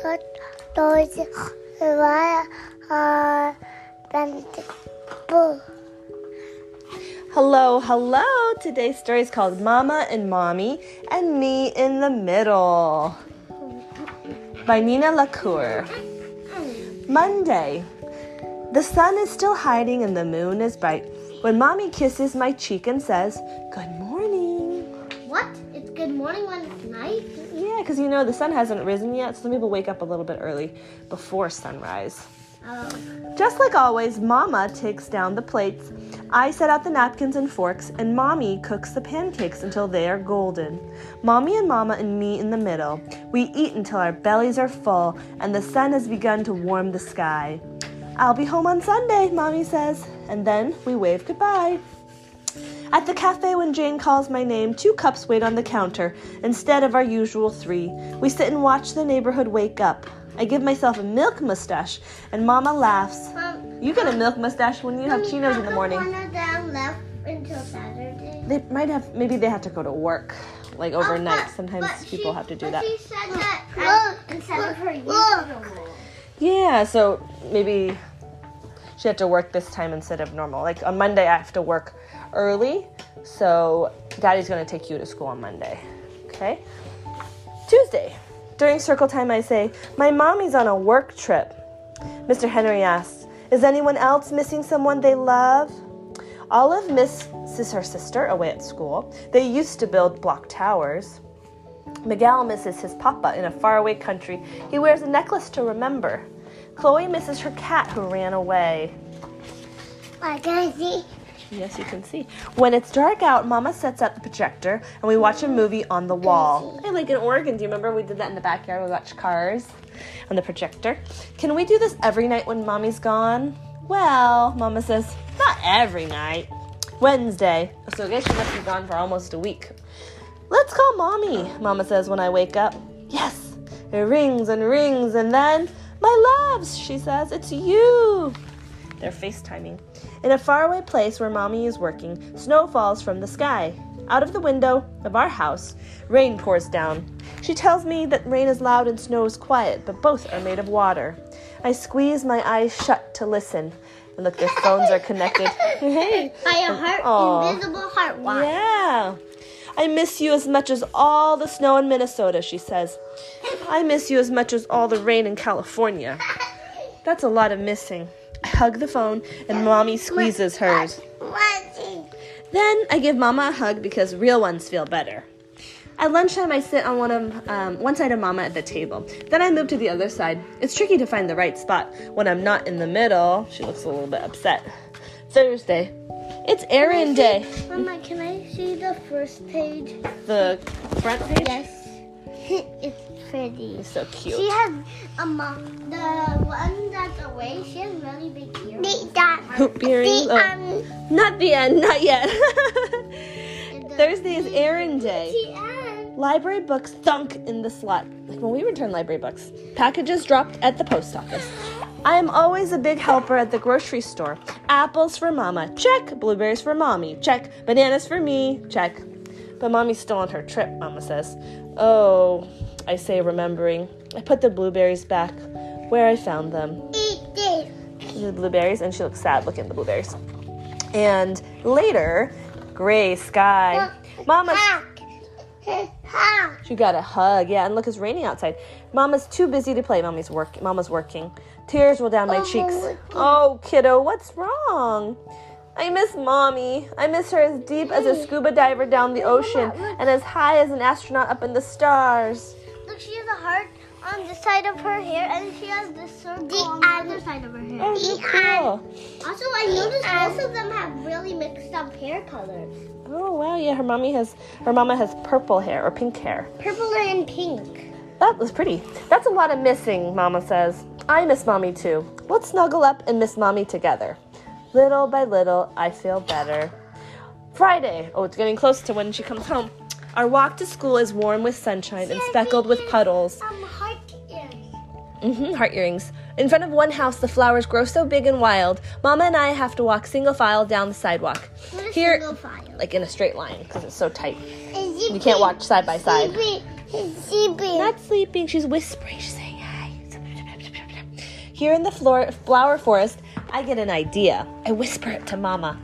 slash system. Tôi tôi uh, Hello, hello! Today's story is called Mama and Mommy and Me in the Middle by Nina LaCour. Monday. The sun is still hiding and the moon is bright when Mommy kisses my cheek and says, Good morning. What? It's good morning when it's night? Because you know the sun hasn't risen yet, so some people wake up a little bit early before sunrise. Oh. Just like always, Mama takes down the plates. I set out the napkins and forks, and Mommy cooks the pancakes until they are golden. Mommy and Mama and me in the middle. We eat until our bellies are full and the sun has begun to warm the sky. I'll be home on Sunday, Mommy says, and then we wave goodbye. At the cafe, when Jane calls my name, two cups wait on the counter instead of our usual three. We sit and watch the neighborhood wake up. I give myself a milk mustache, and Mama laughs. Um, You get a milk mustache when you have chinos in the morning. One down left until Saturday. They might have, maybe they have to go to work, like overnight. Oh, but- Sometimes but people she- have to do but that. She said that um, instead of her usual. Yeah, so maybe she had to work this time instead of normal. Like on Monday, I have to work early, so Daddy's gonna take you to school on Monday. Okay? Tuesday. During circle time, I say, My mommy's on a work trip. Mr. Henry asks, Is anyone else missing someone they love? Olive misses her sister away at school. They used to build block towers. Miguel misses his papa in a faraway country. He wears a necklace to remember. Chloe misses her cat who ran away. I can see. Yes, you can see. When it's dark out, Mama sets up the projector and we watch a movie on the wall. Hey, like in Oregon, do you remember we did that in the backyard? We watched Cars on the projector. Can we do this every night when Mommy's gone? Well, Mama says, not every night. Wednesday. So I guess she must be gone for almost a week. Let's call Mommy, Mama says when I wake up. Yes, it rings and rings, and then, my loves, she says, it's you. They're FaceTiming. In a faraway place where Mommy is working, snow falls from the sky. Out of the window of our house, rain pours down. She tells me that rain is loud and snow is quiet, but both are made of water. I squeeze my eyes shut to listen. And look, their phones are connected. hey. By a heart, Aw. invisible heart. Why? Yeah. I miss you as much as all the snow in Minnesota, she says. I miss you as much as all the rain in California. That's a lot of missing. I hug the phone and mommy squeezes hers. Then I give mama a hug because real ones feel better. At lunchtime, I sit on one of um, one side of mama at the table. Then I move to the other side. It's tricky to find the right spot when I'm not in the middle. She looks a little bit upset. Thursday. It's errand day. Mama, can I see the first page? The front page? Yes. It's pretty. It's so cute. She has um the one that's away. She has really big ears. The, that, Hoop earrings? the, Oh. um, Not the end, not yet. Thursday is errand day. Library books thunk in the slot. Like when we return library books. Packages dropped at the post office. I am always a big helper at the grocery store. Apples for mama, check. Blueberries for mommy, check. Bananas for me, check. But mommy's still on her trip, mama says. Oh, I say, remembering. I put the blueberries back where I found them. Eat this. the blueberries, and she looks sad looking at the blueberries. And later, gray sky. Mama's she got a hug, yeah, and look, it's raining outside. Mama's too busy to play. Mommy's work. Mama's working. Tears roll down my cheeks. Oh, kiddo, what's wrong? I miss mommy. I miss her as deep as a scuba diver down the ocean and as high as an astronaut up in the stars. Look, she has a heart on the side of her hair, and she has this circle on the other side of her hair. Oh, so cool. Also, I noticed both of them have really mixed up hair colors. Oh wow, yeah, yeah, her mommy has her mama has purple hair or pink hair. Purple and pink. That was pretty. That's a lot of missing, Mama says. I miss Mommy too. Let's snuggle up and miss Mommy together. Little by little, I feel better. Friday. Oh, it's getting close to when she comes home. Our walk to school is warm with sunshine and speckled with puddles. Um, heart ears. hmm heart earrings. In front of one house, the flowers grow so big and wild. Mama and I have to walk single file down the sidewalk. Here, single file? like in a straight line, because it's so tight. You can't walk side by side. Sleepy. He's sleepy. Not sleeping. She's whispering. She's saying hi. Here in the floor, flower forest, I get an idea. I whisper it to Mama.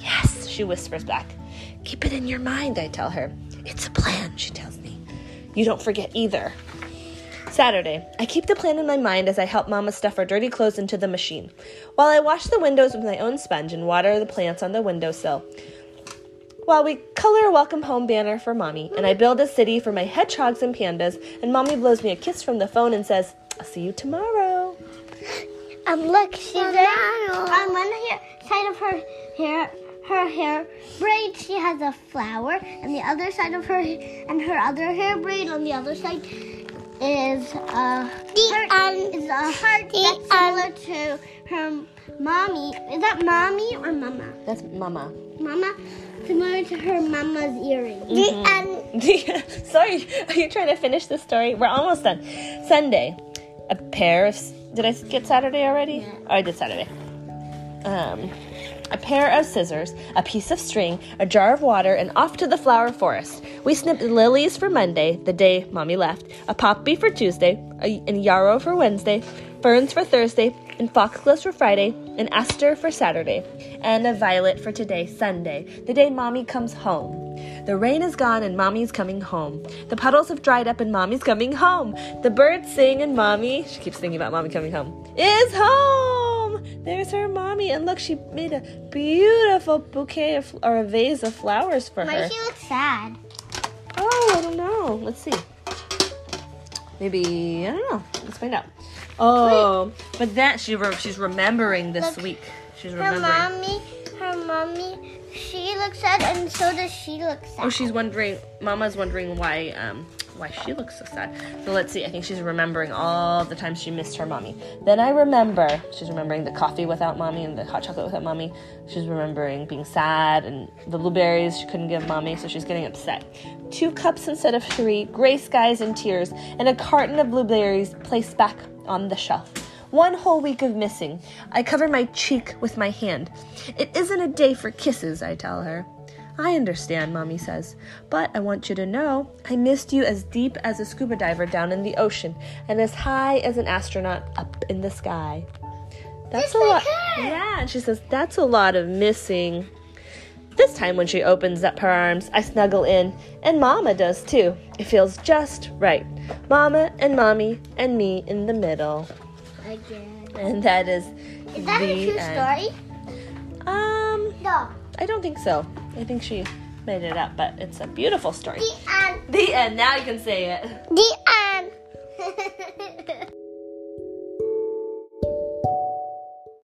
Yes, she whispers back. Keep it in your mind, I tell her. It's a plan, she tells me. You don't forget either. Saturday. I keep the plan in my mind as I help Mama stuff her dirty clothes into the machine, while I wash the windows with my own sponge and water the plants on the windowsill. While we color a welcome home banner for Mommy, and I build a city for my hedgehogs and pandas, and Mommy blows me a kiss from the phone and says, I'll see you tomorrow. Um, look, she's there. Um, on one hair, side of her hair, her hair braid, she has a flower, and the other side of her, and her other hair braid on the other side is uh, a heart. is a heart that's similar to her mommy. Is that mommy or mama? That's Mama. Mama, similar to her mama's earring. Mm-hmm. And Sorry, are you trying to finish the story? We're almost done. Sunday, a pair of. Did I get Saturday already? Oh, I did Saturday. Um, a pair of scissors, a piece of string, a jar of water, and off to the flower forest. We snipped lilies for Monday, the day Mommy left, a poppy for Tuesday, a, and yarrow for Wednesday, ferns for Thursday, and foxgloves for Friday, and aster for Saturday, and a violet for today, Sunday, the day Mommy comes home. The rain is gone and Mommy's coming home. The puddles have dried up and Mommy's coming home. The birds sing and Mommy, she keeps thinking about Mommy coming home, is home. There's her Mommy, and look, she made a beautiful bouquet of, or a vase of flowers for why her. does she look sad? Oh, I don't know. Let's see. Maybe I don't know. Let's find out. Oh, but that she re- she's remembering this Look, week. She's remembering. Her mommy, her mommy, she looks sad, and so does she look sad. Oh, she's wondering. Mama's wondering why um why she looks so sad. So let's see. I think she's remembering all the times she missed her mommy. Then I remember she's remembering the coffee without mommy and the hot chocolate without mommy. She's remembering being sad and the blueberries she couldn't give mommy, so she's getting upset. Two cups instead of three, gray skies and tears, and a carton of blueberries placed back on the shelf. One whole week of missing. I cover my cheek with my hand. It isn't a day for kisses, I tell her. I understand, Mommy says, but I want you to know I missed you as deep as a scuba diver down in the ocean and as high as an astronaut up in the sky. That's Just a like lot. her. Yeah, and she says, That's a lot of missing. This time, when she opens up her arms, I snuggle in, and Mama does too. It feels just right. Mama and Mommy and me in the middle. Again. And that is, Is that a true end. story? Um, No. I don't think so. I think she made it up, but it's a beautiful story. The end. The end. Now you can say it. The end.